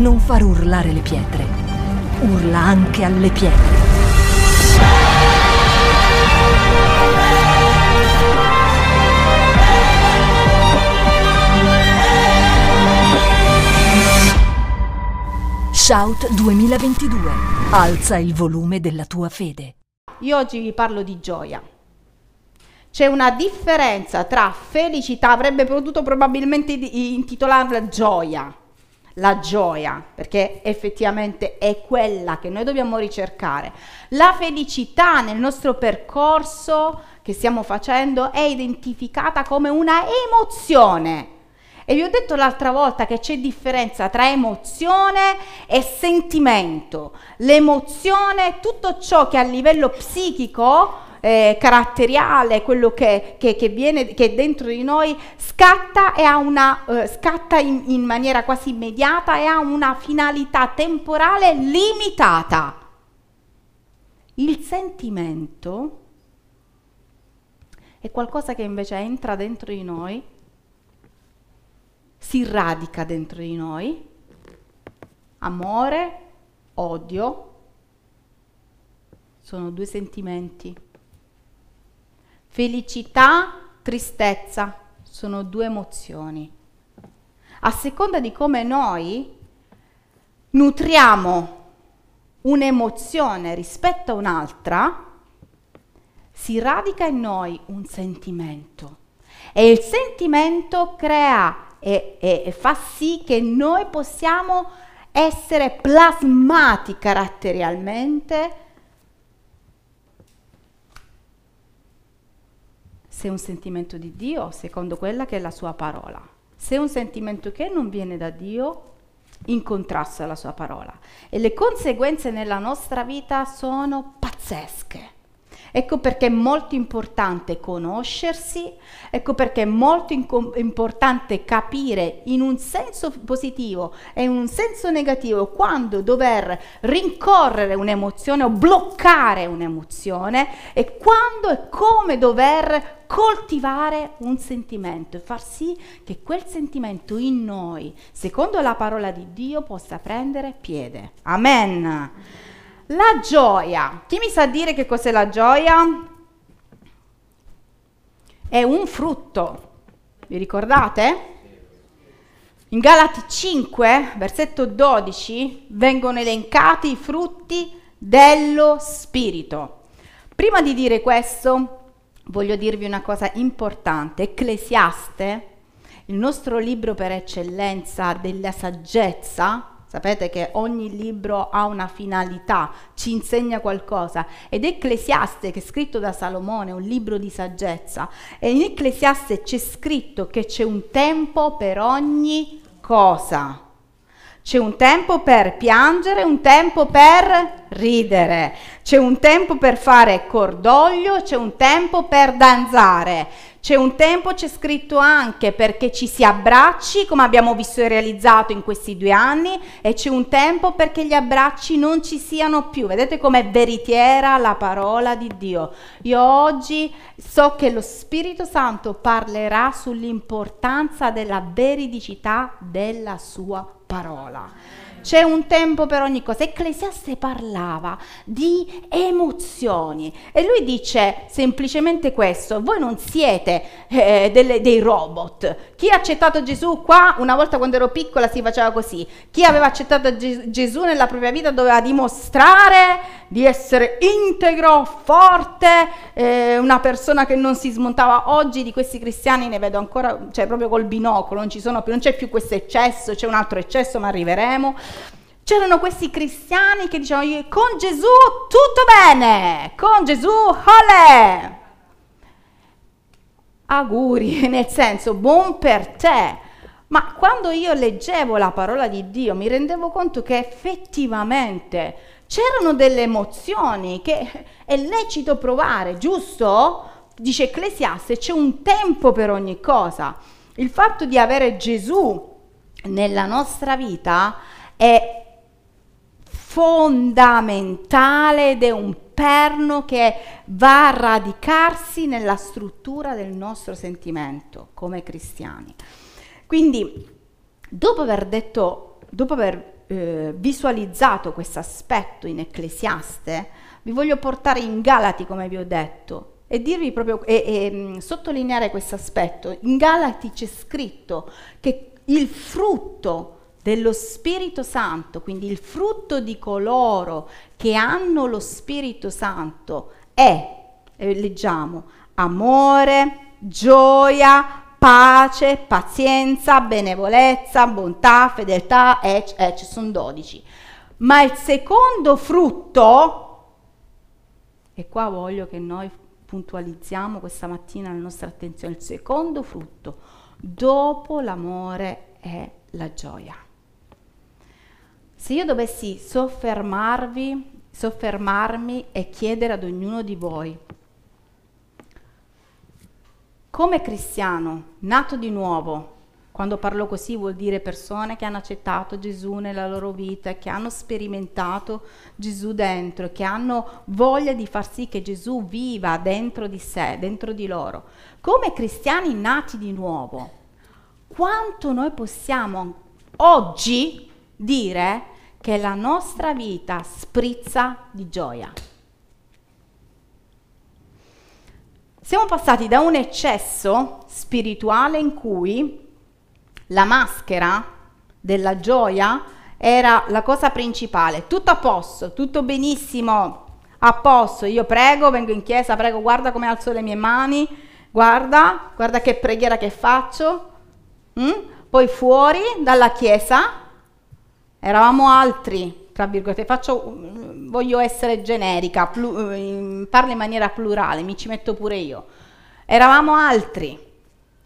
non far urlare le pietre. Urla anche alle pietre. Shout 2022. Alza il volume della tua fede. Io oggi vi parlo di gioia. C'è una differenza tra felicità, avrebbe potuto probabilmente intitolarla gioia, la gioia, perché effettivamente è quella che noi dobbiamo ricercare. La felicità nel nostro percorso che stiamo facendo è identificata come una emozione. E vi ho detto l'altra volta che c'è differenza tra emozione e sentimento. L'emozione è tutto ciò che a livello psichico eh, caratteriale, quello che, che, che, viene, che dentro di noi scatta, e ha una, eh, scatta in, in maniera quasi immediata e ha una finalità temporale limitata. Il sentimento è qualcosa che invece entra dentro di noi, si radica dentro di noi, amore, odio, sono due sentimenti Felicità, tristezza sono due emozioni. A seconda di come noi nutriamo un'emozione rispetto a un'altra, si radica in noi un sentimento e il sentimento crea e, e, e fa sì che noi possiamo essere plasmati caratterialmente se è un sentimento di Dio, secondo quella che è la sua parola. Se è un sentimento che non viene da Dio, in contrasto alla sua parola. E le conseguenze nella nostra vita sono pazzesche. Ecco perché è molto importante conoscersi, ecco perché è molto inco- importante capire in un senso positivo e in un senso negativo quando dover rincorrere un'emozione o bloccare un'emozione e quando e come dover coltivare un sentimento e far sì che quel sentimento in noi, secondo la parola di Dio, possa prendere piede. Amen. La gioia. Chi mi sa dire che cos'è la gioia? È un frutto. Vi ricordate? In Galati 5, versetto 12, vengono elencati i frutti dello Spirito. Prima di dire questo, voglio dirvi una cosa importante. Ecclesiaste, il nostro libro per eccellenza della saggezza, Sapete che ogni libro ha una finalità, ci insegna qualcosa. Ed Ecclesiaste, che è scritto da Salomone, è un libro di saggezza, e in Ecclesiaste c'è scritto che c'è un tempo per ogni cosa. C'è un tempo per piangere, un tempo per ridere, c'è un tempo per fare cordoglio, c'è un tempo per danzare, c'è un tempo, c'è scritto anche perché ci si abbracci, come abbiamo visto e realizzato in questi due anni, e c'è un tempo perché gli abbracci non ci siano più. Vedete com'è veritiera la parola di Dio. Io oggi so che lo Spirito Santo parlerà sull'importanza della veridicità della sua parola. C'è un tempo per ogni cosa. Ecclesiaste parlava di emozioni e lui dice semplicemente questo, voi non siete eh, delle, dei robot. Chi ha accettato Gesù qua, una volta quando ero piccola si faceva così, chi aveva accettato Ges- Gesù nella propria vita doveva dimostrare di essere integro, forte, eh, una persona che non si smontava. Oggi di questi cristiani ne vedo ancora, cioè proprio col binocolo, non, sono non c'è più questo eccesso, c'è un altro eccesso, ma arriveremo. C'erano questi cristiani che dicevano con Gesù tutto bene, con Gesù ole. Auguri, nel senso buon per te. Ma quando io leggevo la parola di Dio mi rendevo conto che effettivamente c'erano delle emozioni che è lecito provare, giusto? Dice Ecclesiaste, c'è un tempo per ogni cosa. Il fatto di avere Gesù nella nostra vita è fondamentale ed è un perno che va a radicarsi nella struttura del nostro sentimento come cristiani. Quindi, dopo aver detto, dopo aver eh, visualizzato questo aspetto in Ecclesiaste, vi voglio portare in Galati, come vi ho detto, e dirvi proprio e, e mm, sottolineare questo aspetto. In Galati c'è scritto che il frutto dello Spirito Santo, quindi il frutto di coloro che hanno lo Spirito Santo è, eh, leggiamo, amore, gioia, pace, pazienza, benevolenza, bontà, fedeltà, e eh, ci sono 12. Ma il secondo frutto, e qua voglio che noi puntualizziamo questa mattina la nostra attenzione, il secondo frutto, dopo l'amore è la gioia. Se io dovessi soffermarvi, soffermarmi e chiedere ad ognuno di voi, come cristiano, nato di nuovo, quando parlo così vuol dire persone che hanno accettato Gesù nella loro vita, che hanno sperimentato Gesù dentro, che hanno voglia di far sì che Gesù viva dentro di sé, dentro di loro. Come cristiani nati di nuovo, quanto noi possiamo oggi dire che la nostra vita sprizza di gioia. Siamo passati da un eccesso spirituale in cui la maschera della gioia era la cosa principale, tutto a posto, tutto benissimo, a posto, io prego, vengo in chiesa, prego, guarda come alzo le mie mani, guarda, guarda che preghiera che faccio, mm? poi fuori dalla chiesa Eravamo altri, tra virgolette, faccio, voglio essere generica, plu, parlo in maniera plurale, mi ci metto pure io. Eravamo altri,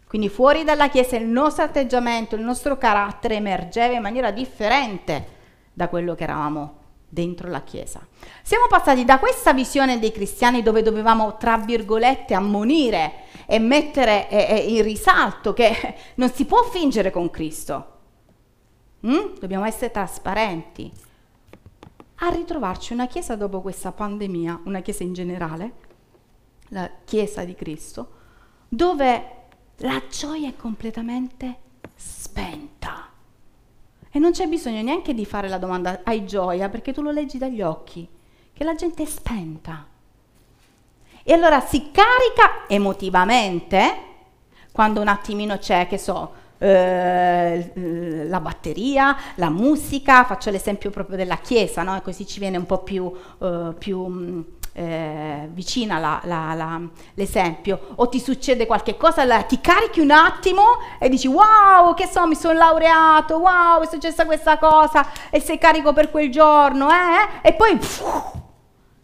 quindi fuori dalla Chiesa il nostro atteggiamento, il nostro carattere emergeva in maniera differente da quello che eravamo dentro la Chiesa. Siamo passati da questa visione dei cristiani dove dovevamo, tra virgolette, ammonire e mettere in risalto che non si può fingere con Cristo Mm? Dobbiamo essere trasparenti. A ritrovarci una chiesa dopo questa pandemia, una chiesa in generale, la chiesa di Cristo, dove la gioia è completamente spenta. E non c'è bisogno neanche di fare la domanda hai gioia perché tu lo leggi dagli occhi, che la gente è spenta. E allora si carica emotivamente quando un attimino c'è, che so, eh, la batteria, la musica, faccio l'esempio proprio della chiesa, no? così ci viene un po' più, eh, più mm, eh, vicina la, la, la, l'esempio, o ti succede qualche cosa, ti carichi un attimo e dici wow, che so, mi sono laureato, wow, è successa questa cosa e sei carico per quel giorno, eh? e poi pff,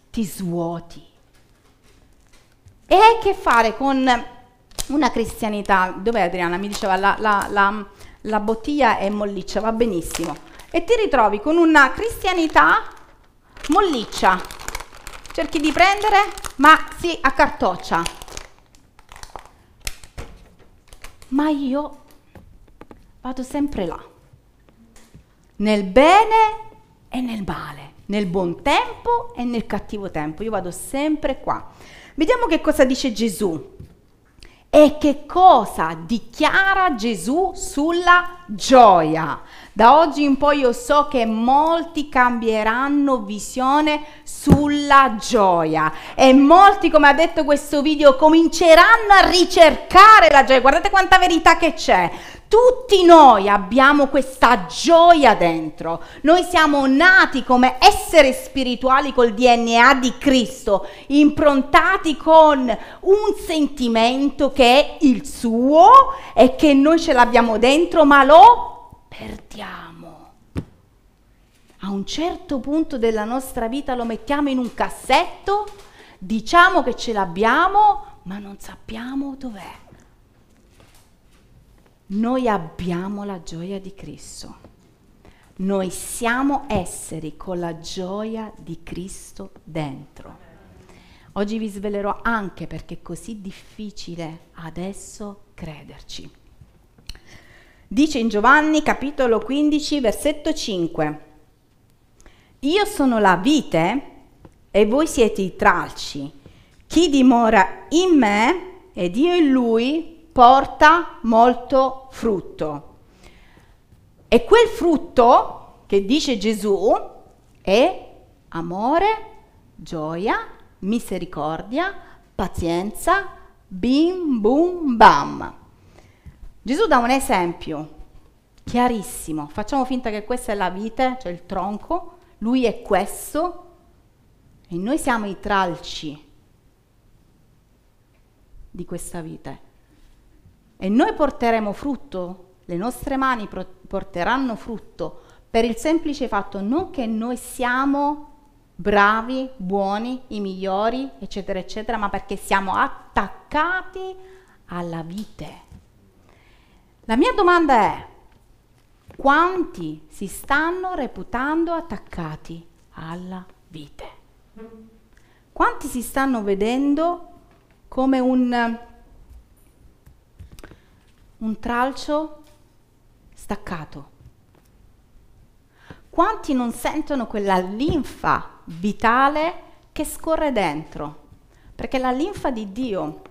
ti svuoti. E che fare con una cristianità, dov'è Adriana? Mi diceva la, la, la, la bottiglia è molliccia, va benissimo. E ti ritrovi con una cristianità molliccia. Cerchi di prendere, ma si accartoccia. Ma io vado sempre là, nel bene e nel male, nel buon tempo e nel cattivo tempo. Io vado sempre qua. Vediamo che cosa dice Gesù e che cosa dichiara Gesù sulla gioia? Da oggi in poi io so che molti cambieranno visione sulla gioia e molti, come ha detto questo video, cominceranno a ricercare la gioia. Guardate quanta verità che c'è. Tutti noi abbiamo questa gioia dentro. Noi siamo nati come esseri spirituali col DNA di Cristo, improntati con un sentimento che è il suo e che noi ce l'abbiamo dentro, ma lo perdiamo. A un certo punto della nostra vita lo mettiamo in un cassetto, diciamo che ce l'abbiamo, ma non sappiamo dov'è noi abbiamo la gioia di Cristo. Noi siamo esseri con la gioia di Cristo dentro. Oggi vi svelerò anche perché è così difficile adesso crederci. Dice in Giovanni capitolo 15 versetto 5. Io sono la vite e voi siete i tralci. Chi dimora in me ed io in lui porta molto frutto. E quel frutto che dice Gesù è amore, gioia, misericordia, pazienza, bim bum bam. Gesù dà un esempio chiarissimo. Facciamo finta che questa è la vite, cioè il tronco, lui è questo e noi siamo i tralci di questa vite. E noi porteremo frutto, le nostre mani porteranno frutto per il semplice fatto non che noi siamo bravi, buoni, i migliori, eccetera, eccetera, ma perché siamo attaccati alla vite. La mia domanda è, quanti si stanno reputando attaccati alla vite? Quanti si stanno vedendo come un, un tralcio staccato? Quanti non sentono quella linfa vitale che scorre dentro? Perché la linfa di Dio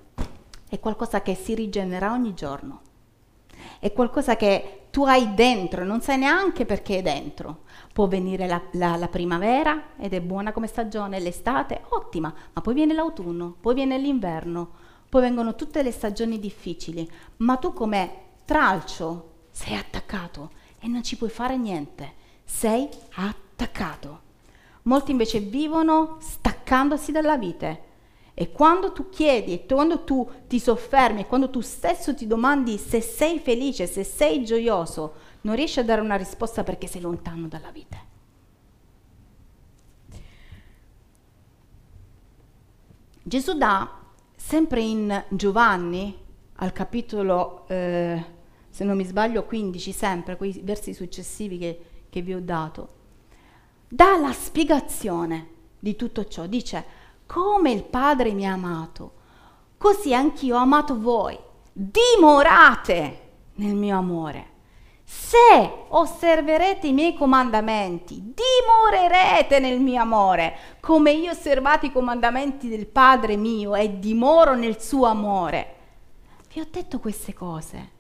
è qualcosa che si rigenera ogni giorno è qualcosa che tu hai dentro, non sai neanche perché è dentro. Può venire la, la, la, primavera ed è buona come stagione, l'estate, ottima, ma poi viene l'autunno, poi viene l'inverno, poi vengono tutte le stagioni difficili, ma tu come tralcio sei attaccato e non ci puoi fare niente, sei attaccato. Molti invece vivono staccandosi dalla vite e quando tu chiedi, quando tu ti soffermi, quando tu stesso ti domandi se sei felice, se sei gioioso, non riesci a dare una risposta perché sei lontano dalla vita. Gesù dà sempre in Giovanni, al capitolo, eh, se non mi sbaglio, 15, sempre, quei versi successivi che, che vi ho dato, dà la spiegazione di tutto ciò. Dice, come il Padre mi ha amato, così anch'io ho amato voi. Dimorate nel mio amore. Se osserverete i miei comandamenti, dimorerete nel mio amore, come io ho osservato i comandamenti del Padre mio e dimoro nel suo amore. Vi ho detto queste cose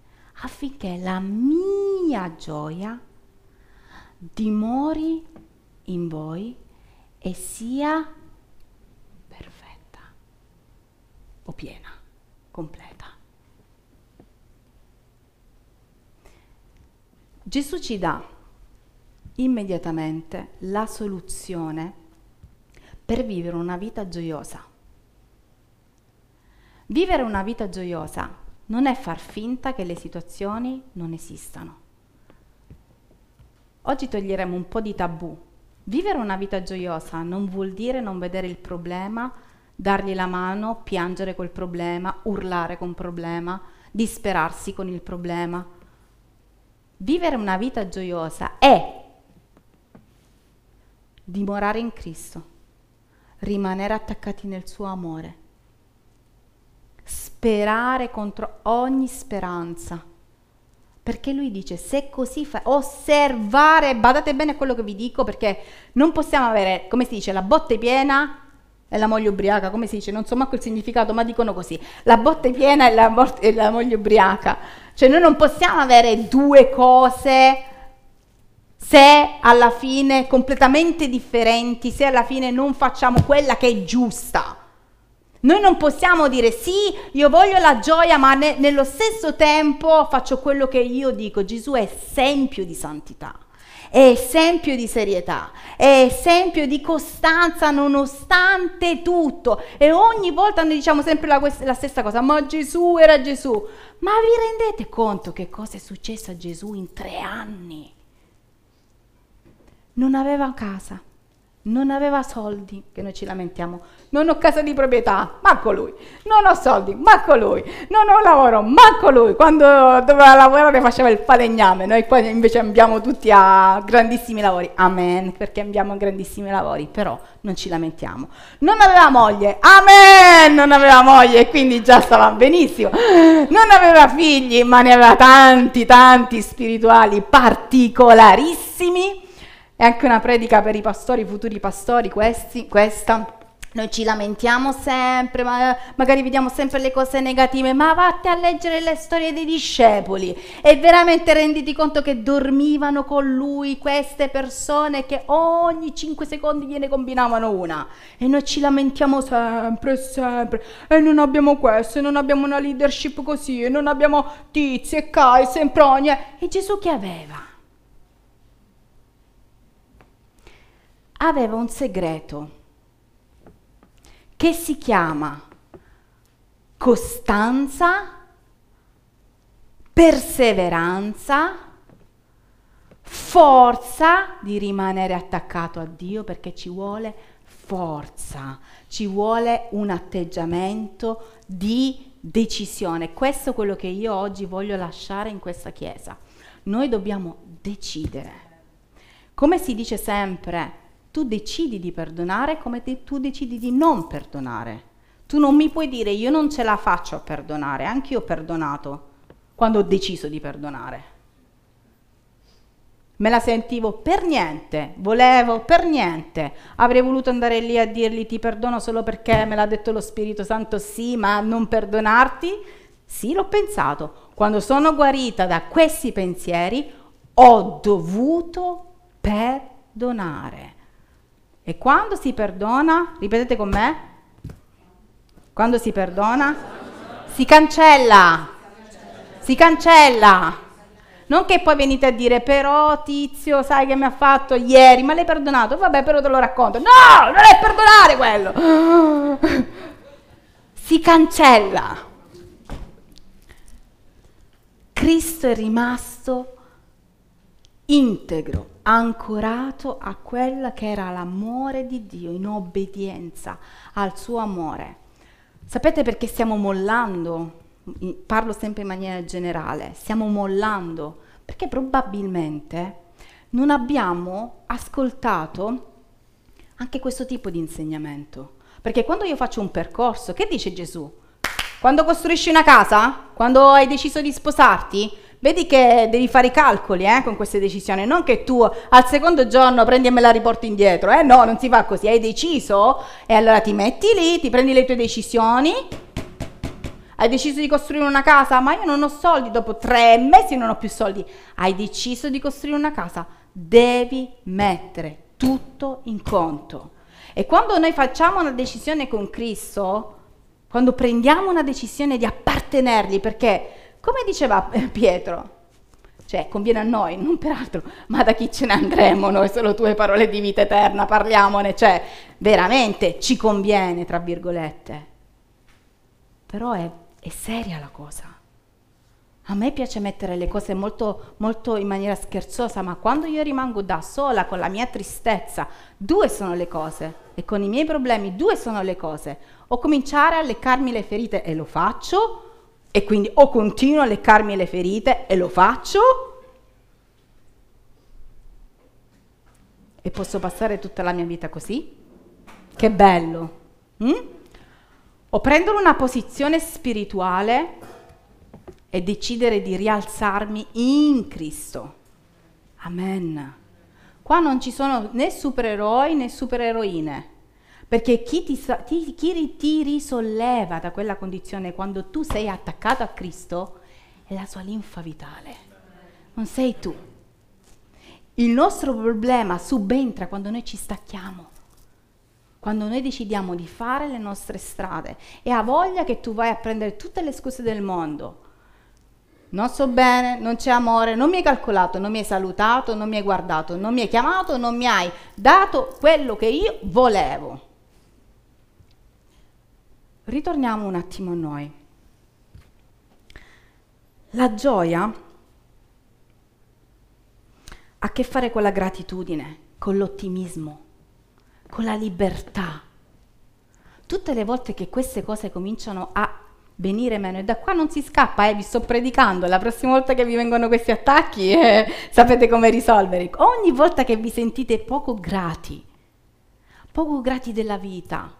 affinché la mia gioia dimori in voi e sia o piena, completa. Gesù ci dà immediatamente la soluzione per vivere una vita gioiosa. Vivere una vita gioiosa non è far finta che le situazioni non esistano. Oggi toglieremo un po' di tabù. Vivere una vita gioiosa non vuol dire non vedere il problema dargli la mano, piangere col problema, urlare con il problema, disperarsi con il problema. Vivere una vita gioiosa è dimorare in Cristo, rimanere attaccati nel suo amore, sperare contro ogni speranza. Perché lui dice, se così fa, osservare, badate bene quello che vi dico, perché non possiamo avere, come si dice, la botte piena è la moglie ubriaca, come si dice? Non so manco il significato, ma dicono così. La botte piena e la, e la moglie ubriaca. Cioè noi non possiamo avere due cose se alla fine completamente differenti, se alla fine non facciamo quella che è giusta. Noi non possiamo dire sì, io voglio la gioia, ma ne, nello stesso tempo faccio quello che io dico. Gesù è esempio di santità è esempio di serietà, è esempio di costanza nonostante tutto. E ogni volta noi diciamo sempre la, la stessa cosa, ma Gesù era Gesù. Ma vi rendete conto che cosa è successo a Gesù in tre anni? Non aveva casa non aveva soldi, che noi ci lamentiamo, non ho casa di proprietà, manco lui, non ho soldi, manco lui, non ho lavoro, manco lui, quando doveva lavorare faceva il falegname, noi qua invece abbiamo tutti a grandissimi lavori, amen, perché abbiamo grandissimi lavori, però non ci lamentiamo. Non aveva moglie, amen, non aveva moglie, quindi già stava benissimo, non aveva figli, ma ne aveva tanti, tanti spirituali particolarissimi, è anche una predica per i pastori, i futuri pastori, questi, questa. Noi ci lamentiamo sempre, ma magari vediamo sempre le cose negative, ma vatti a leggere le storie dei discepoli e veramente renditi conto che dormivano con lui queste persone che ogni 5 secondi gliene combinavano una. E noi ci lamentiamo sempre, sempre, e non abbiamo questo, e non abbiamo una leadership così, e non abbiamo tizi e Kai, sempre ogni... E Gesù che aveva? Aveva un segreto che si chiama costanza, perseveranza, forza di rimanere attaccato a Dio perché ci vuole forza, ci vuole un atteggiamento di decisione. Questo è quello che io oggi voglio lasciare in questa chiesa. Noi dobbiamo decidere. Come si dice sempre, tu decidi di perdonare come tu decidi di non perdonare. Tu non mi puoi dire io non ce la faccio a perdonare, anche io ho perdonato quando ho deciso di perdonare. Me la sentivo per niente, volevo per niente. Avrei voluto andare lì a dirgli ti perdono solo perché me l'ha detto lo Spirito Santo, sì, ma non perdonarti? Sì, l'ho pensato. Quando sono guarita da questi pensieri ho dovuto perdonare. E quando si perdona, ripetete con me, quando si perdona, si cancella, si cancella. Non che poi venite a dire, però tizio, sai che mi ha fatto ieri, ma l'hai perdonato? Vabbè, però te lo racconto. No, non è perdonare quello. Si cancella. Cristo è rimasto integro, ancorato a quella che era l'amore di Dio, in obbedienza al suo amore. Sapete perché stiamo mollando? Parlo sempre in maniera generale, stiamo mollando perché probabilmente non abbiamo ascoltato anche questo tipo di insegnamento. Perché quando io faccio un percorso, che dice Gesù? Quando costruisci una casa? Quando hai deciso di sposarti? Vedi che devi fare i calcoli eh, con queste decisioni, non che tu al secondo giorno prendi e me la riporti indietro, eh. No, non si fa così, hai deciso? E allora ti metti lì, ti prendi le tue decisioni, hai deciso di costruire una casa, ma io non ho soldi, dopo tre mesi non ho più soldi, hai deciso di costruire una casa, devi mettere tutto in conto. E quando noi facciamo una decisione con Cristo, quando prendiamo una decisione di appartenergli, perché come diceva Pietro, cioè conviene a noi, non per altro, ma da chi ce ne andremo noi, solo tue parole di vita eterna, parliamone, cioè veramente ci conviene, tra virgolette. Però è, è seria la cosa. A me piace mettere le cose molto, molto in maniera scherzosa, ma quando io rimango da sola con la mia tristezza, due sono le cose, e con i miei problemi due sono le cose. O cominciare a leccarmi le ferite e lo faccio, e quindi o continuo a leccarmi le ferite e lo faccio, e posso passare tutta la mia vita così? Che bello! Mm? O prendere una posizione spirituale e decidere di rialzarmi in Cristo. Amen. Qua non ci sono né supereroi né supereroine. Perché chi ti, ti, chi ti risolleva da quella condizione quando tu sei attaccato a Cristo è la sua linfa vitale, non sei tu. Il nostro problema subentra quando noi ci stacchiamo, quando noi decidiamo di fare le nostre strade e ha voglia che tu vai a prendere tutte le scuse del mondo. Non so bene, non c'è amore, non mi hai calcolato, non mi hai salutato, non mi hai guardato, non mi hai chiamato, non mi hai dato quello che io volevo. Ritorniamo un attimo a noi. La gioia ha a che fare con la gratitudine, con l'ottimismo, con la libertà. Tutte le volte che queste cose cominciano a venire meno, e da qua non si scappa, eh, vi sto predicando, la prossima volta che vi vengono questi attacchi eh, sapete come risolverli. Ogni volta che vi sentite poco grati, poco grati della vita,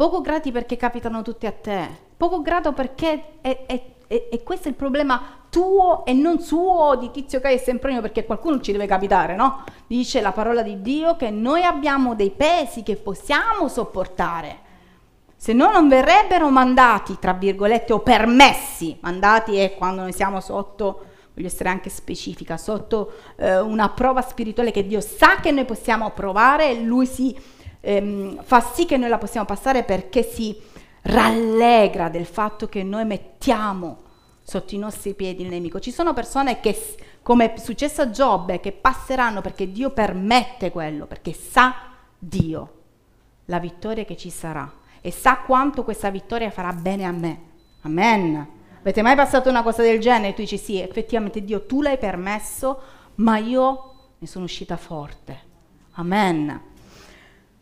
poco grati perché capitano tutti a te, poco grato perché è, è, e, e questo è il problema tuo e non suo di Tizio Caio e Sempronio perché qualcuno ci deve capitare, no? Dice la parola di Dio che noi abbiamo dei pesi che possiamo sopportare. Se no non verrebbero mandati, tra virgolette, o permessi, mandati è quando noi siamo sotto, voglio essere anche specifica, sotto eh, una prova spirituale che Dio sa che noi possiamo provare e Lui si, ehm, fa sì che noi la possiamo passare perché si rallegra del fatto che noi mettiamo sotto i nostri piedi il nemico. Ci sono persone che, come è successo a Giobbe, che passeranno perché Dio permette quello, perché sa Dio la vittoria che ci sarà e sa quanto questa vittoria farà bene a me. Amen. Avete mai passato una cosa del genere? Tu dici sì, effettivamente Dio tu l'hai permesso, ma io ne sono uscita forte. Amen.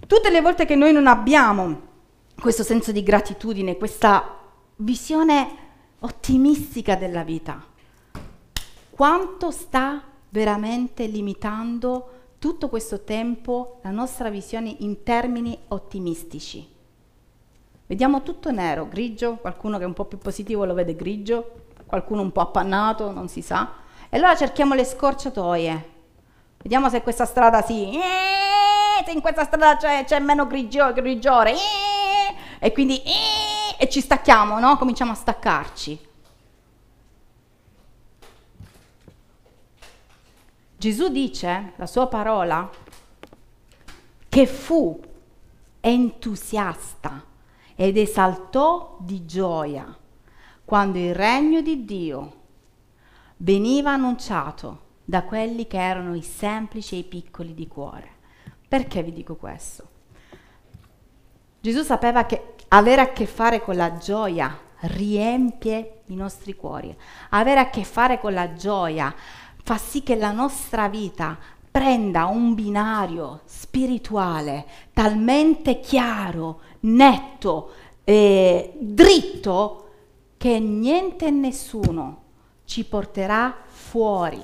Tutte le volte che noi non abbiamo questo senso di gratitudine, questa visione ottimistica della vita. Quanto sta veramente limitando tutto questo tempo la nostra visione in termini ottimistici? Vediamo tutto nero, grigio, qualcuno che è un po' più positivo lo vede grigio, qualcuno un po' appannato, non si sa. E allora cerchiamo le scorciatoie. Vediamo se questa strada si... Se in questa strada c'è, c'è meno grigio, grigiore. E quindi e ci stacchiamo, no? Cominciamo a staccarci. Gesù dice, la sua parola, che fu entusiasta ed esaltò di gioia quando il regno di Dio veniva annunciato da quelli che erano i semplici e i piccoli di cuore. Perché vi dico questo? Gesù sapeva che avere a che fare con la gioia riempie i nostri cuori. Avere a che fare con la gioia fa sì che la nostra vita prenda un binario spirituale talmente chiaro, netto, eh, dritto, che niente e nessuno ci porterà fuori.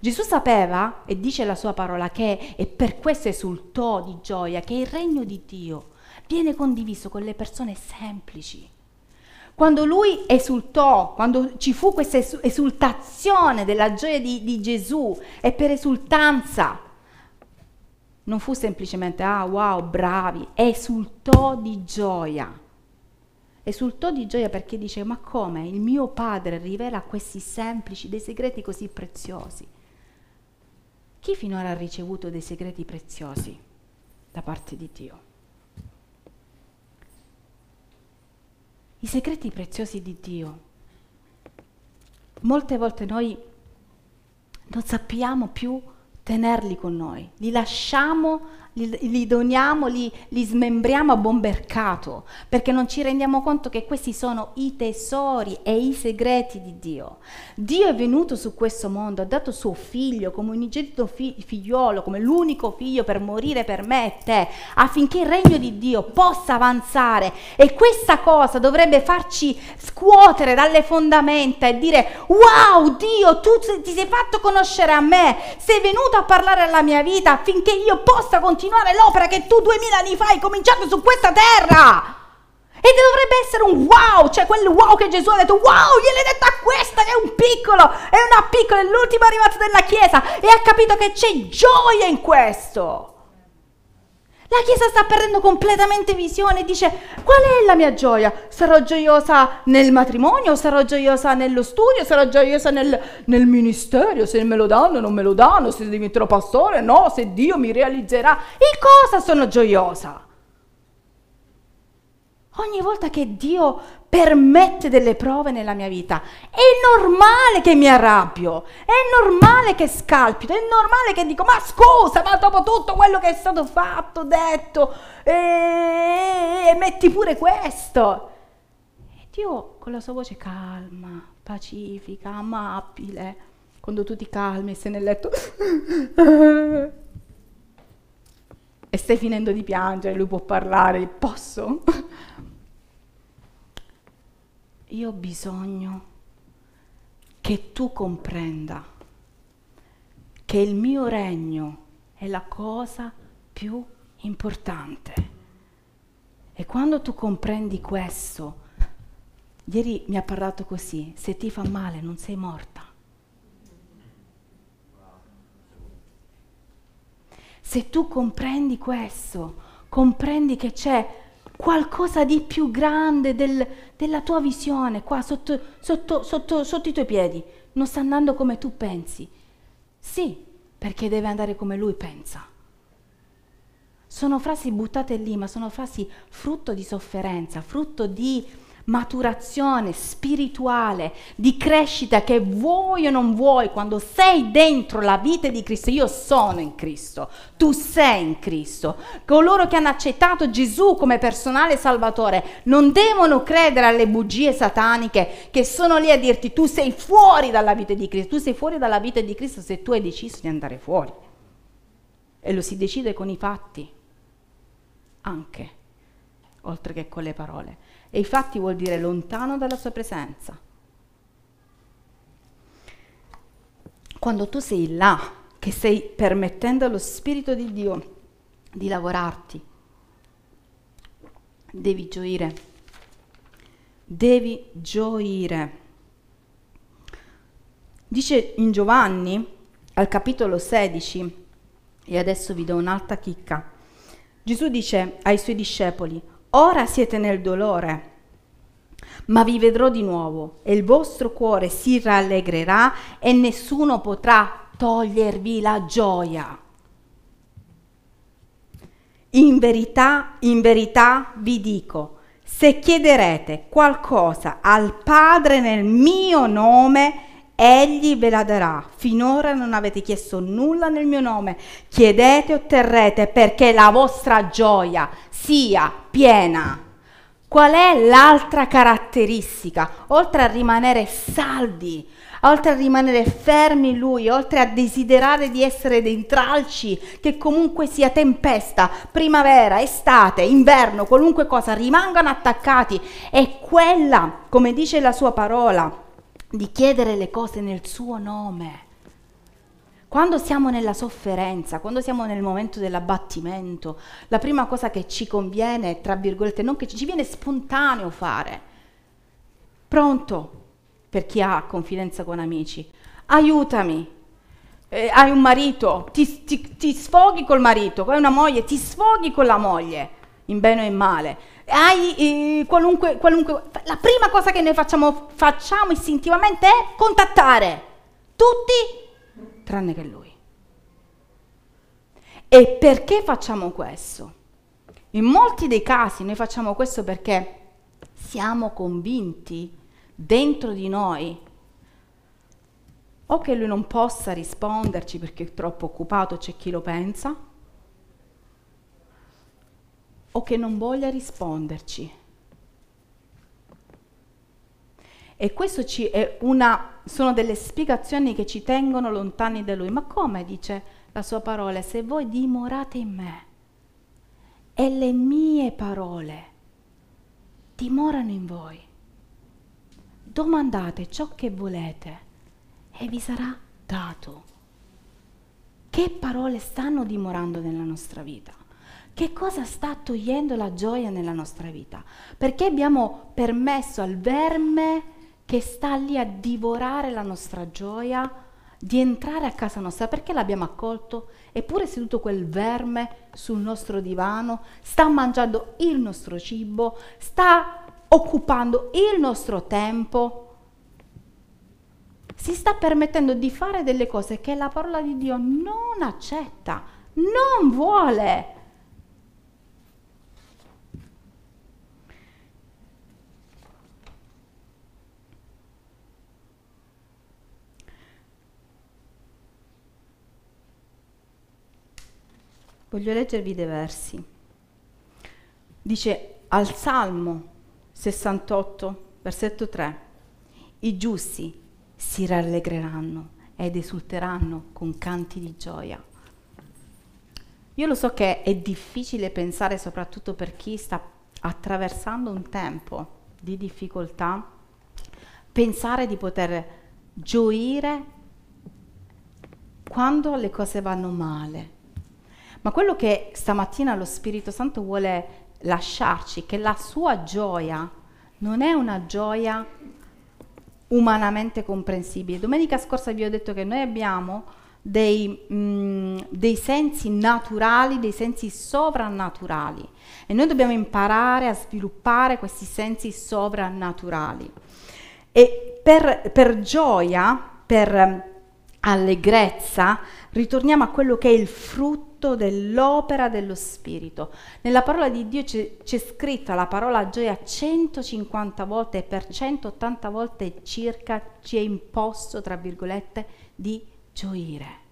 Gesù sapeva, e dice la sua parola, che e per questo esultò di gioia, che il regno di Dio viene condiviso con le persone semplici. Quando lui esultò, quando ci fu questa esultazione della gioia di, di Gesù e per esultanza, non fu semplicemente ah wow bravi, esultò di gioia. Esultò di gioia perché dice ma come il mio padre rivela a questi semplici dei segreti così preziosi. Chi finora ha ricevuto dei segreti preziosi da parte di Dio? i segreti preziosi di Dio. Molte volte noi non sappiamo più tenerli con noi, li lasciamo li, li doniamo, li, li smembriamo a buon mercato, perché non ci rendiamo conto che questi sono i tesori e i segreti di Dio. Dio è venuto su questo mondo, ha dato suo figlio come unigenito fi- figliolo, come l'unico figlio per morire per me e te, affinché il regno di Dio possa avanzare e questa cosa dovrebbe farci scuotere dalle fondamenta e dire wow Dio, tu ti sei fatto conoscere a me, sei venuto a parlare alla mia vita affinché io possa continuare continuare l'opera che tu duemila anni fa hai cominciato su questa terra. E dovrebbe essere un wow, cioè quel wow che Gesù ha detto, wow, gliel'hai detto a questa che è un piccolo, è una piccola, è l'ultima arrivata della Chiesa e ha capito che c'è gioia in questo. La Chiesa sta perdendo completamente visione e dice qual è la mia gioia? Sarò gioiosa nel matrimonio, sarò gioiosa nello studio, sarò gioiosa nel, nel ministero, se me lo danno, non me lo danno, se diventerò pastore, no, se Dio mi realizzerà. In cosa sono gioiosa? Ogni volta che Dio permette delle prove nella mia vita, è normale che mi arrabbio, è normale che scalpito, è normale che dico, ma scusa, ma dopo tutto quello che è stato fatto, detto, e, e metti pure questo. E Dio con la sua voce calma, pacifica, amabile, quando tu ti calmi e sei nel letto e stai finendo di piangere, lui può parlare, posso? Io ho bisogno che tu comprenda che il mio regno è la cosa più importante. E quando tu comprendi questo, Ieri mi ha parlato così, se ti fa male non sei morta. Se tu comprendi questo, comprendi che c'è qualcosa di più grande del, della tua visione qua sotto, sotto, sotto, sotto i tuoi piedi, non sta andando come tu pensi. Sì, perché deve andare come lui pensa. Sono frasi buttate lì, ma sono frasi frutto di sofferenza, frutto di maturazione spirituale, di crescita che vuoi o non vuoi, quando sei dentro la vita di Cristo, io sono in Cristo, tu sei in Cristo. Coloro che hanno accettato Gesù come personale salvatore non devono credere alle bugie sataniche che sono lì a dirti tu sei fuori dalla vita di Cristo, tu sei fuori dalla vita di Cristo se tu hai deciso di andare fuori. E lo si decide con i fatti, anche, oltre che con le parole. E infatti vuol dire lontano dalla sua presenza. Quando tu sei là, che stai permettendo allo Spirito di Dio di lavorarti, devi gioire. Devi gioire. Dice in Giovanni al capitolo 16, e adesso vi do un'altra chicca. Gesù dice ai suoi discepoli, Ora siete nel dolore, ma vi vedrò di nuovo e il vostro cuore si rallegrerà e nessuno potrà togliervi la gioia. In verità, in verità vi dico, se chiederete qualcosa al Padre nel mio nome, Egli ve la darà. Finora non avete chiesto nulla nel mio nome. Chiedete e otterrete perché la vostra gioia sia piena. Qual è l'altra caratteristica? Oltre a rimanere saldi, oltre a rimanere fermi in lui, oltre a desiderare di essere dei tralci, che comunque sia tempesta, primavera, estate, inverno, qualunque cosa, rimangano attaccati, è quella, come dice la sua parola, di chiedere le cose nel suo nome. Quando siamo nella sofferenza, quando siamo nel momento dell'abbattimento, la prima cosa che ci conviene, tra virgolette, non che ci viene spontaneo fare, pronto per chi ha confidenza con amici, aiutami, eh, hai un marito, ti, ti, ti sfoghi col marito, hai una moglie, ti sfoghi con la moglie, in bene o in male hai eh, qualunque, qualunque... La prima cosa che noi facciamo, facciamo istintivamente è contattare tutti tranne che lui. E perché facciamo questo? In molti dei casi noi facciamo questo perché siamo convinti dentro di noi o che lui non possa risponderci perché è troppo occupato, c'è chi lo pensa, o che non voglia risponderci. E questo una, sono delle spiegazioni che ci tengono lontani da Lui. Ma come dice la sua parola? Se voi dimorate in me e le mie parole dimorano in voi, domandate ciò che volete e vi sarà dato. Che parole stanno dimorando nella nostra vita? Che cosa sta togliendo la gioia nella nostra vita? Perché abbiamo permesso al verme che sta lì a divorare la nostra gioia di entrare a casa nostra? Perché l'abbiamo accolto? Eppure seduto quel verme sul nostro divano, sta mangiando il nostro cibo, sta occupando il nostro tempo, si sta permettendo di fare delle cose che la parola di Dio non accetta, non vuole. Voglio leggervi dei versi. Dice al Salmo 68, versetto 3, i giusti si rallegreranno ed esulteranno con canti di gioia. Io lo so che è difficile pensare, soprattutto per chi sta attraversando un tempo di difficoltà, pensare di poter gioire quando le cose vanno male, ma quello che stamattina lo Spirito Santo vuole lasciarci, che la sua gioia non è una gioia umanamente comprensibile. Domenica scorsa vi ho detto che noi abbiamo dei, mh, dei sensi naturali, dei sensi sovrannaturali e noi dobbiamo imparare a sviluppare questi sensi sovrannaturali. E per, per gioia, per allegrezza, ritorniamo a quello che è il frutto dell'opera dello Spirito. Nella parola di Dio c'è, c'è, scritta la parola gioia 150 volte e per 180 volte circa ci è imposto, tra virgolette, di gioire.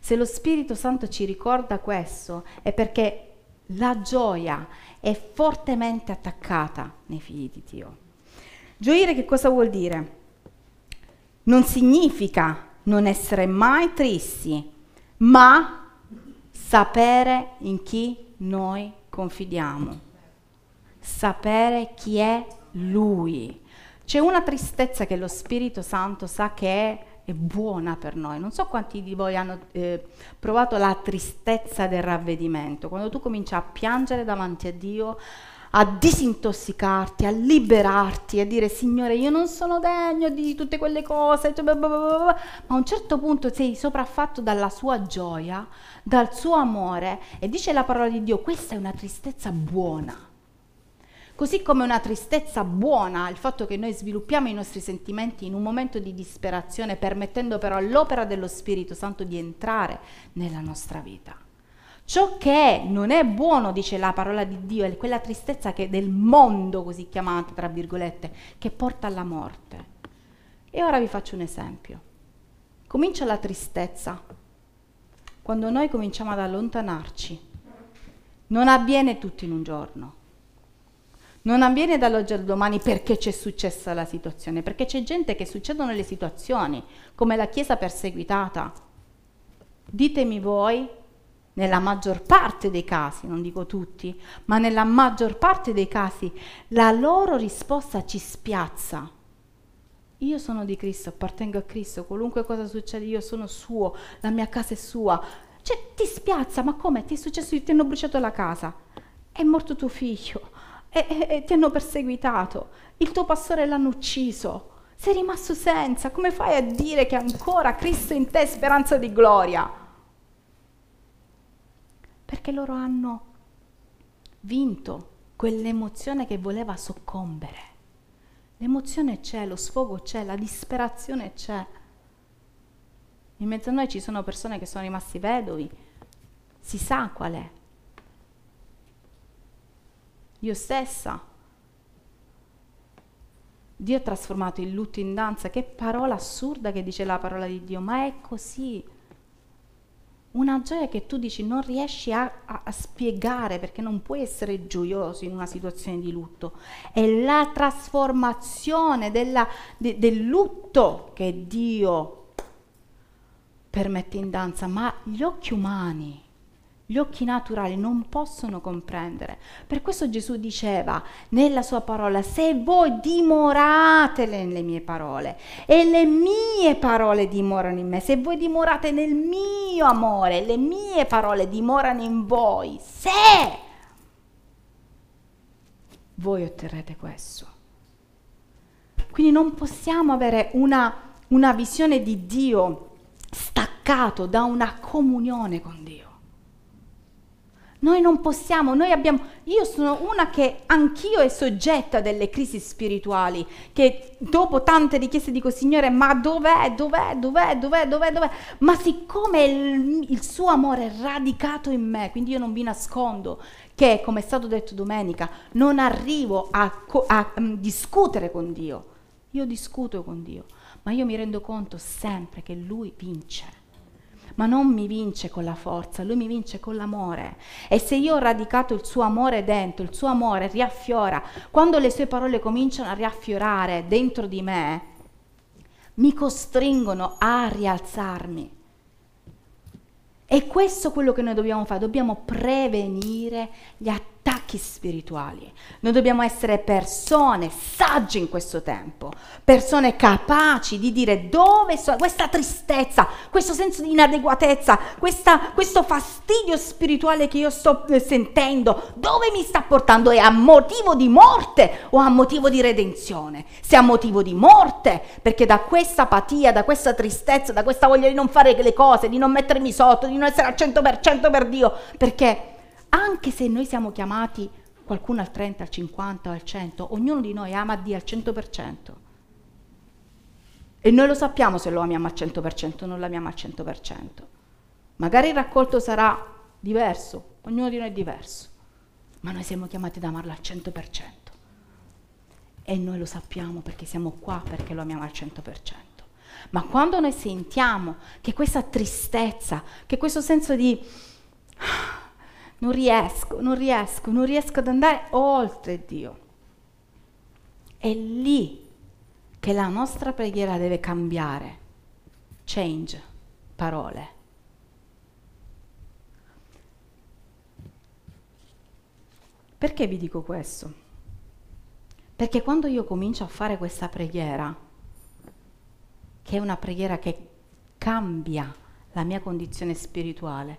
Se lo Spirito Santo ci ricorda questo è perché la gioia è fortemente attaccata nei figli di Dio. Gioire che cosa vuol dire? Non significa non essere mai tristi, ma sapere in chi noi confidiamo, sapere chi è Lui. C'è una tristezza che lo Spirito Santo sa che è, è buona per noi. Non so quanti di voi hanno eh, provato la tristezza del ravvedimento, quando tu cominci a piangere davanti a Dio, a disintossicarti, a liberarti, a dire Signore io non sono degno di tutte quelle cose, cioè, ma a un certo punto sei sopraffatto dalla sua gioia, dal suo amore e dice la parola di Dio, questa è una tristezza buona. Così come una tristezza buona, il fatto che noi sviluppiamo i nostri sentimenti in un momento di disperazione, permettendo però all'opera dello Spirito Santo di entrare nella nostra vita. Ciò che non è buono, dice la parola di Dio, è quella tristezza che del mondo, così chiamata, tra virgolette, che porta alla morte. E ora vi faccio un esempio. Comincia la tristezza quando noi cominciamo ad allontanarci. Non avviene tutto in un giorno. Non avviene dall'oggi al domani perché c'è successa la situazione, perché c'è gente che succedono le situazioni, come la Chiesa perseguitata. Ditemi voi nella maggior parte dei casi, non dico tutti, ma nella maggior parte dei casi, la loro risposta ci spiazza. Io sono di Cristo, appartengo a Cristo, qualunque cosa succede io sono suo, la mia casa è sua. Cioè ti spiazza, ma come? Ti è successo, ti hanno bruciato la casa, è morto tuo figlio, e, e, e ti hanno perseguitato, il tuo pastore l'hanno ucciso, sei rimasto senza, come fai a dire che ancora Cristo in te è speranza di gloria? Perché loro hanno vinto quell'emozione che voleva soccombere. L'emozione c'è, lo sfogo c'è, la disperazione c'è. In mezzo a noi ci sono persone che sono rimasti vedovi, si sa qual è. Io stessa. Dio ha trasformato il lutto in danza. Che parola assurda che dice la parola di Dio, ma è così. Una gioia che tu dici non riesci a, a, a, spiegare perché non puoi essere gioioso in una situazione di lutto. È la trasformazione della, de, del lutto che Dio permette in danza, ma gli occhi umani gli occhi naturali non possono comprendere. Per questo Gesù diceva nella sua parola, se voi dimorate nelle mie parole e le mie parole dimorano in me, se voi dimorate nel mio amore, le mie parole dimorano in voi, se voi otterrete questo. Quindi non possiamo avere una, una visione di Dio staccato da una comunione con Dio. Noi non possiamo, noi abbiamo, io sono una che anch'io è soggetta a delle crisi spirituali, che dopo tante richieste dico Signore, ma dov'è, dov'è, dov'è, dov'è, dov'è, dov'è? Ma siccome il, il suo amore è radicato in me, quindi io non vi nascondo che, come è stato detto domenica, non arrivo a, a, um, discutere con Dio. Io discuto con Dio, ma io mi rendo conto sempre che Lui vince ma non mi vince con la forza, lui mi vince con l'amore. E se io ho radicato il suo amore dentro, il suo amore riaffiora, quando le sue parole cominciano a riaffiorare dentro di me, mi costringono a rialzarmi. E questo è quello che noi dobbiamo fare, dobbiamo prevenire gli attacchi attacchi spirituali. Noi dobbiamo essere persone sagge in questo tempo, persone capaci di dire dove sono questa tristezza, questo senso di inadeguatezza, questa, questo fastidio spirituale che io sto eh, sentendo, dove mi sta portando? È a motivo di morte o a motivo di redenzione? Se a motivo di morte, perché da questa apatia, da questa tristezza, da questa voglia di non fare le cose, di non mettermi sotto, di non essere al 100% per Dio, perché anche se noi siamo chiamati qualcuno al 30, al 50 al 100, ognuno di noi ama Dio al 100%. E noi lo sappiamo se lo amiamo al 100% o non l'amiamo al 100%. Magari il raccolto sarà diverso, ognuno di noi è diverso, ma noi siamo chiamati ad amarlo al 100%. E noi lo sappiamo perché siamo qua, perché lo amiamo al 100%. Ma quando noi sentiamo che questa tristezza, che questo senso di non riesco, non riesco, non riesco ad andare oltre Dio. È lì che la nostra preghiera deve cambiare. Change, parole. Perché vi dico questo? Perché quando io comincio a fare questa preghiera, che è una preghiera che cambia la mia condizione spirituale,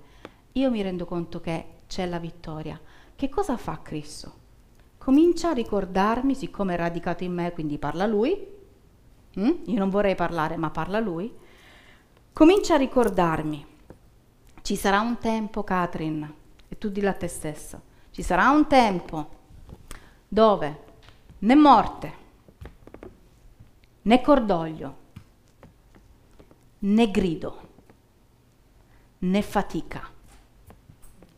io mi rendo conto che c'è la vittoria. Che cosa fa Cristo? Comincia a ricordarmi, siccome è radicato in me, quindi parla lui, mm? io non vorrei parlare, ma parla lui, comincia a ricordarmi, ci sarà un tempo, Catherine, e tu dillo a te stessa, ci sarà un tempo. Dove? Né morte, né cordoglio, né grido, né fatica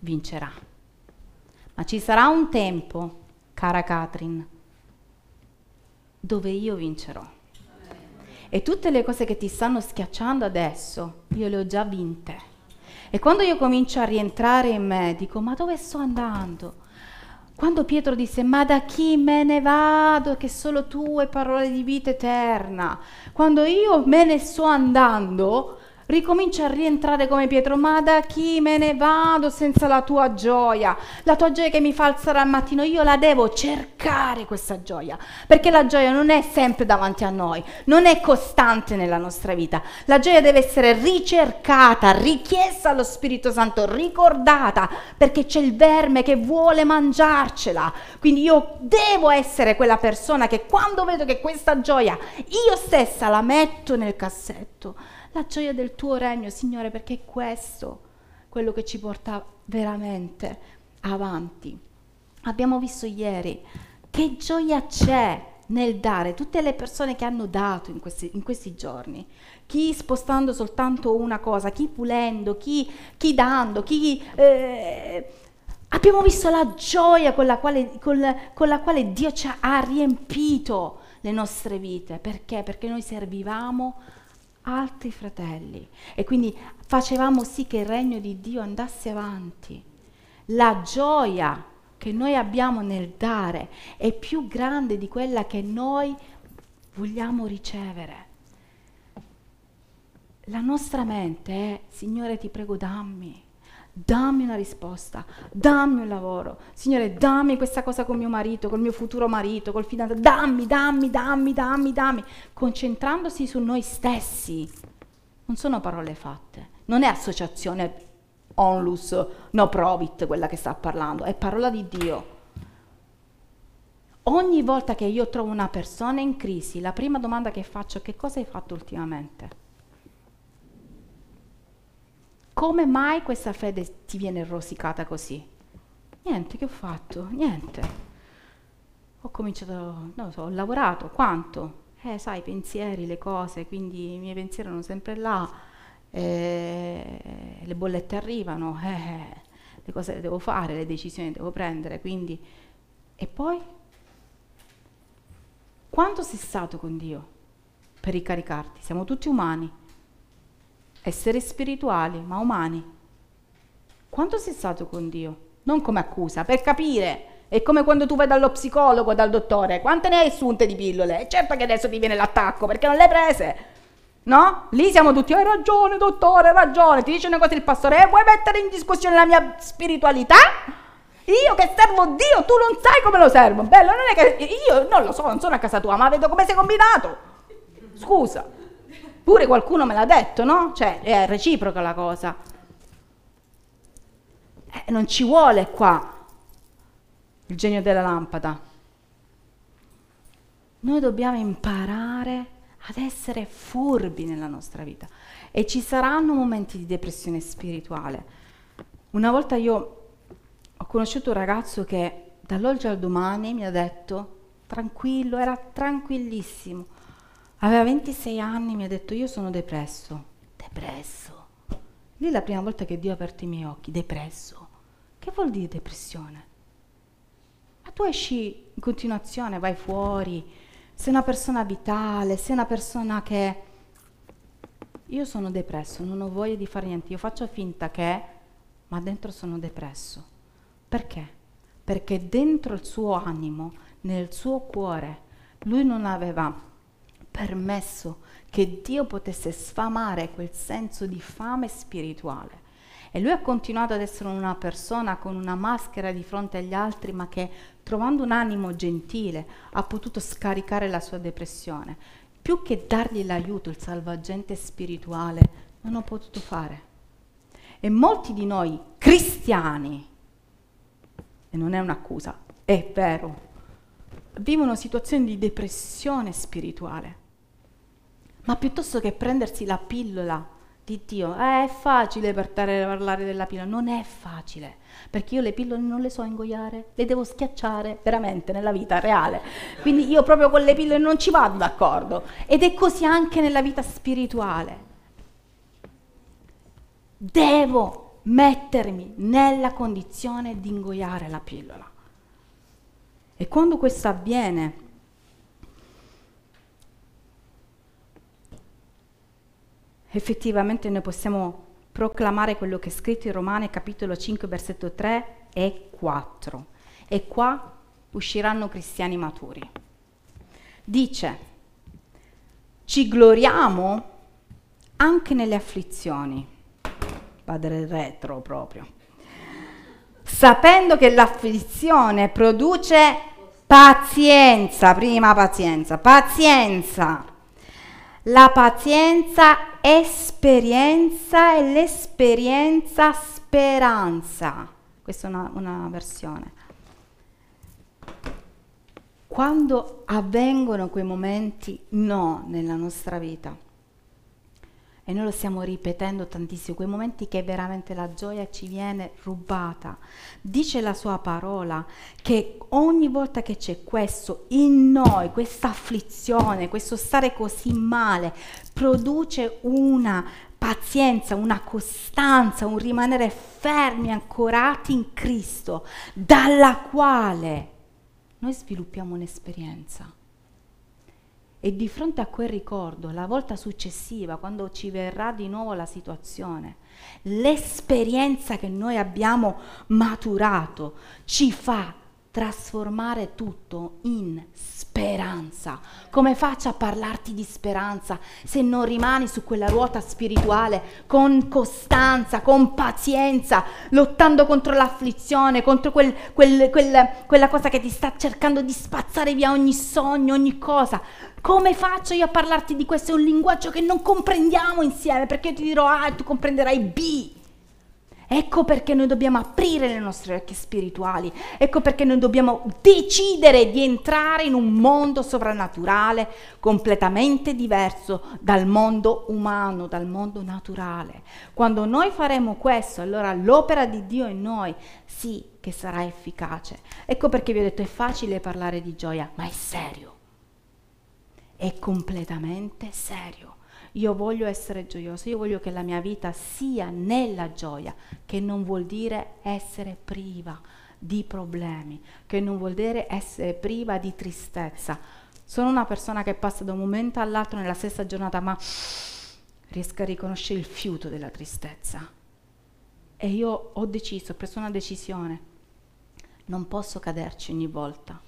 vincerà. Ma ci sarà un tempo, cara Catherine, dove io vincerò. E tutte le cose che ti stanno schiacciando adesso, io le ho già vinte. E quando io comincio a rientrare in me, dico, ma dove sto andando? Quando Pietro disse, ma da chi me ne vado, che solo tu hai parole di vita eterna? Quando io me ne sto andando, ricomincia a rientrare come Pietro, ma da chi me ne vado senza la tua gioia? La tua gioia che mi fa alzare al mattino, io la devo cercare questa gioia, perché la gioia non è sempre davanti a noi, non è costante nella nostra vita. La gioia deve essere ricercata, richiesta allo Spirito Santo, ricordata, perché c'è il verme che vuole mangiarcela. Quindi io devo essere quella persona che quando vedo che questa gioia io stessa la metto nel cassetto, la gioia del tuo regno, Signore, perché è questo quello che ci porta veramente avanti. Abbiamo visto ieri che gioia c'è nel dare, tutte le persone che hanno dato in questi, in questi giorni, chi spostando soltanto una cosa, chi pulendo, chi, chi dando, chi... Eh, abbiamo visto la gioia con la, quale, con, con la quale Dio ci ha riempito le nostre vite. Perché? Perché noi servivamo altri fratelli e quindi facevamo sì che il regno di Dio andasse avanti. La gioia che noi abbiamo nel dare è più grande di quella che noi vogliamo ricevere. La nostra mente è, Signore ti prego dammi, dammi una risposta, dammi un lavoro, Signore, dammi questa cosa con mio marito, col mio futuro marito, col fidanzato, dammi, dammi, dammi, dammi, dammi, concentrandosi su noi stessi. Non sono parole fatte, non è associazione onlus, no profit quella che sta parlando, è parola di Dio. Ogni volta che io trovo una persona in crisi, la prima domanda che faccio è che cosa hai fatto ultimamente? Come mai questa fede ti viene rosicata così? Niente, che ho fatto? Niente. Ho cominciato, non lo so, ho lavorato, quanto? Eh, sai, i pensieri, le cose, quindi i miei pensieri erano sempre là, eh, le bollette arrivano, eh, le cose le devo fare, le decisioni le devo prendere, quindi... E poi? Quanto sei stato con Dio per ricaricarti? Siamo tutti umani esseri spirituali, ma umani. Quanto sei stato con Dio? Non come accusa, per capire. È come quando tu vai dallo psicologo, dal dottore. Quante ne hai assunte di pillole? E certo che adesso ti viene l'attacco, perché non le hai prese. No? Lì siamo tutti, hai ragione, dottore, hai ragione. Ti dice una cosa il pastore, eh, vuoi mettere in discussione la mia spiritualità? Io che servo Dio, tu non sai come lo servo. Bello, non è che io non lo so, non sono a casa tua, ma vedo come sei combinato. Scusa. Pure qualcuno me l'ha detto, no? Cioè, è reciproca la cosa. Eh, non ci vuole qua il genio della lampada. Noi dobbiamo imparare ad essere furbi nella nostra vita e ci saranno momenti di depressione spirituale. Una volta io ho conosciuto un ragazzo che dall'oggi al domani mi ha detto, tranquillo, era tranquillissimo, aveva 26 anni, mi ha detto io sono depresso, depresso. Lì è la prima volta che Dio ha aperto i miei occhi, depresso. Che vuol dire depressione? Ma tu esci in continuazione, vai fuori, sei una persona vitale, sei una persona che... Io sono depresso, non ho voglia di fare niente, io faccio finta che, ma dentro sono depresso. Perché? Perché dentro il suo animo, nel suo cuore, lui non aveva permesso che Dio potesse sfamare quel senso di fame spirituale. E lui ha continuato ad essere una persona con una maschera di fronte agli altri, ma che trovando un animo gentile ha potuto scaricare la sua depressione. Più che dargli l'aiuto, il salvagente spirituale, non ho potuto fare. E molti di noi cristiani, e non è un'accusa, è vero, vivono situazioni di depressione spirituale. Ma piuttosto che prendersi la pillola di Dio, eh, è facile parlare della pillola, non è facile, perché io le pillole non le so ingoiare, le devo schiacciare veramente nella vita reale. Quindi io proprio con le pillole non ci vado d'accordo. Ed è così anche nella vita spirituale. Devo mettermi nella condizione di ingoiare la pillola. E quando questo avviene, effettivamente noi possiamo proclamare quello che è scritto in Romani capitolo 5 versetto 3 e 4. E qua usciranno cristiani maturi. Dice, ci gloriamo anche nelle afflizioni padre retro proprio. Sapendo che l'afflizione produce pazienza, prima pazienza, pazienza. La pazienza esperienza e l'esperienza speranza. Questa è una, una versione. Quando avvengono quei momenti no nella nostra vita, e noi lo stiamo ripetendo tantissimo, quei momenti che veramente la gioia ci viene rubata. Dice la sua parola che ogni volta che c'è questo in noi, questa afflizione, questo stare così male, produce una pazienza, una costanza, un rimanere fermi, ancorati in Cristo, dalla quale noi sviluppiamo un'esperienza e di fronte a quel ricordo, la volta successiva, quando ci verrà di nuovo la situazione, l'esperienza che noi abbiamo maturato ci fa trasformare tutto in speranza. Come faccio a parlarti di speranza se non rimani su quella ruota spirituale con costanza, con pazienza, lottando contro l'afflizione, contro quel, quel, quel, quella cosa che ti sta cercando di spazzare via ogni sogno, ogni cosa? Come faccio io a parlarti di questo? È un linguaggio che non comprendiamo insieme perché io ti dirò A e tu comprenderai B. Ecco perché noi dobbiamo aprire le nostre orecchie spirituali, ecco perché noi dobbiamo decidere di entrare in un mondo sovrannaturale completamente diverso dal mondo umano, dal mondo naturale. Quando noi faremo questo, allora l'opera di Dio in noi sì che sarà efficace. Ecco perché vi ho detto è facile parlare di gioia, ma è serio. È completamente serio. Io voglio essere gioioso, io voglio che la mia vita sia nella gioia, che non vuol dire essere priva di problemi, che non vuol dire essere priva di tristezza. Sono una persona che passa da un momento all'altro nella stessa giornata, ma riesco a riconoscere il fiuto della tristezza. E io ho deciso, ho preso una decisione, non posso caderci ogni volta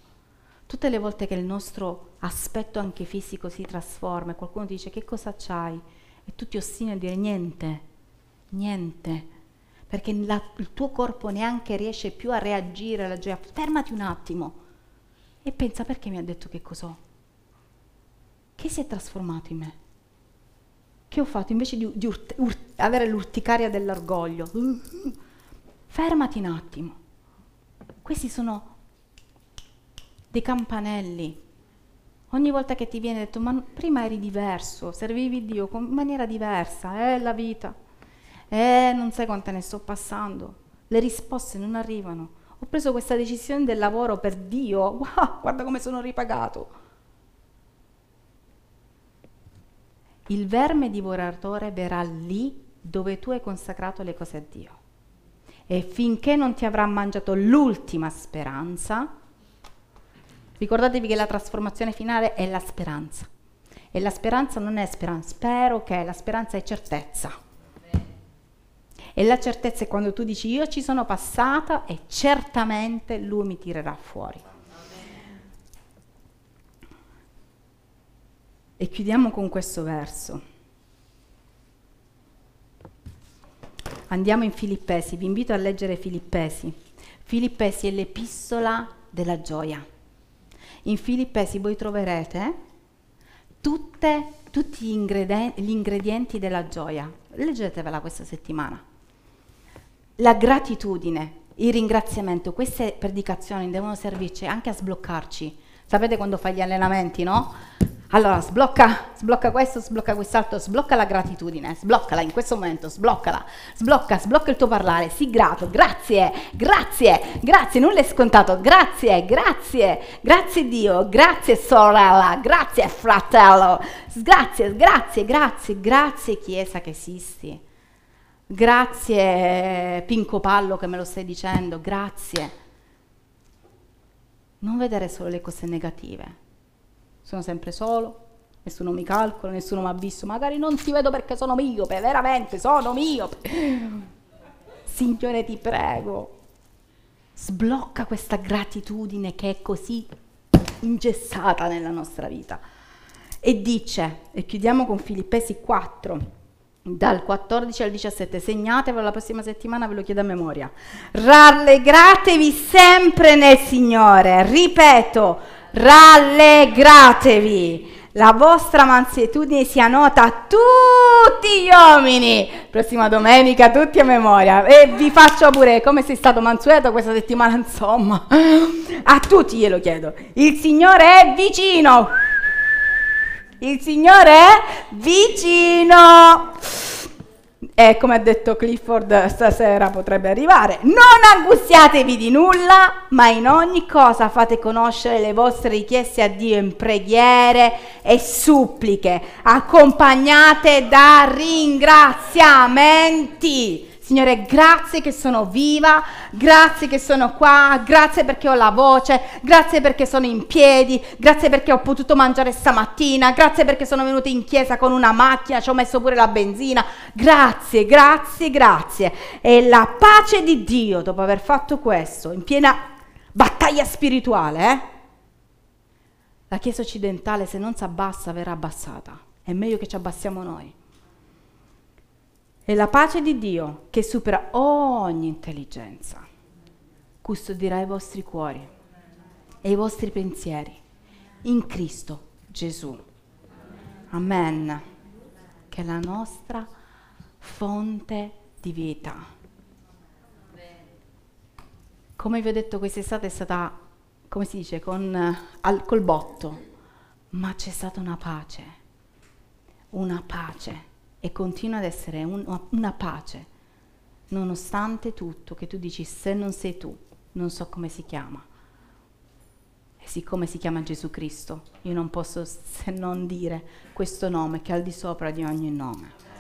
Tutte le volte che il nostro aspetto anche fisico si trasforma e qualcuno dice che cosa c'hai e tu ti ostini a dire niente, niente, perché la, il tuo corpo neanche riesce più a reagire alla gioia. Fermati un attimo e pensa perché mi ha detto che cos'ho. Che si è trasformato in me? Che ho fatto invece di, di urt, urt, avere l'urticaria dell'orgoglio? Fermati un attimo. Questi sono dei campanelli. Ogni volta che ti viene detto, ma prima eri diverso, servivi Dio in maniera diversa, è eh, la vita. Eh, non sai quante ne sto passando. Le risposte non arrivano. Ho preso questa decisione del lavoro per Dio. Wow, guarda come sono ripagato. Il verme divoratore verrà lì dove tu hai consacrato le cose a Dio. E finché non ti avrà mangiato l'ultima speranza, ricordatevi che la trasformazione finale è la speranza. E la speranza non è speranza, spero che la speranza è certezza. E la certezza è quando tu dici io ci sono passata e certamente lui mi tirerà fuori. E chiudiamo con questo verso. Andiamo in Filippesi, vi invito a leggere Filippesi. Filippesi è l'epistola della gioia. In Filippesi voi troverete tutte, tutti gli ingredienti, gli ingredienti della gioia. Leggetevela questa settimana la gratitudine, il ringraziamento, queste predicazioni devono servirci anche a sbloccarci. Sapete quando fai gli allenamenti, no? Allora, sblocca, sblocca questo, sblocca quest'altro, sblocca la gratitudine, sbloccala in questo momento, sbloccala, sblocca, sblocca il tuo parlare, sii grato, grazie, grazie, grazie, nulla è scontato, grazie, grazie, grazie Dio, grazie sorella, grazie fratello, grazie, grazie, grazie, grazie Chiesa che esisti. Grazie Pinco Pallo che me lo stai dicendo, grazie. Non vedere solo le cose negative. Sono sempre solo, nessuno mi calcola, nessuno mi ha visto, magari non ti vedo perché sono miope, veramente sono miope. Signore ti prego, sblocca questa gratitudine che è così ingessata nella nostra vita. E dice, e chiudiamo con Filippesi 4, dal 14 al 17, segnatevelo la prossima settimana, ve lo chiedo a memoria. Rallegratevi sempre nel Signore, ripeto, rallegratevi. La vostra mansuetudine sia nota a tutti gli uomini. Prossima domenica, tutti a memoria. E vi faccio pure come sei stato mansueto questa settimana, insomma. A tutti glielo chiedo. Il Signore è vicino. Il Signore è vicino. E come ha detto Clifford stasera potrebbe arrivare. Non angustiatevi di nulla, ma in ogni cosa fate conoscere le vostre richieste a Dio in preghiere e suppliche, accompagnate da ringraziamenti. Signore, grazie che sono viva, grazie che sono qua, grazie perché ho la voce, grazie perché sono in piedi, grazie perché ho potuto mangiare stamattina, grazie perché sono venuta in chiesa con una macchina, ci ho messo pure la benzina. Grazie, grazie, grazie. E la pace di Dio, dopo aver fatto questo, in piena battaglia spirituale, eh? La Chiesa occidentale se non si abbassa verrà abbassata. È meglio che ci abbassiamo noi. E la pace di Dio, che supera ogni intelligenza, custodirà i vostri cuori e i vostri pensieri in Cristo Gesù. Amen. Che è la nostra fonte di vita. Come vi ho detto, quest'estate è stata, come si dice, con, al, col botto, ma c'è stata una pace, una pace e continua ad essere un, una pace, nonostante tutto, che tu dici se non sei tu, non so come si chiama. E siccome si chiama Gesù Cristo, io non posso se non dire questo nome che è al di sopra di ogni nome.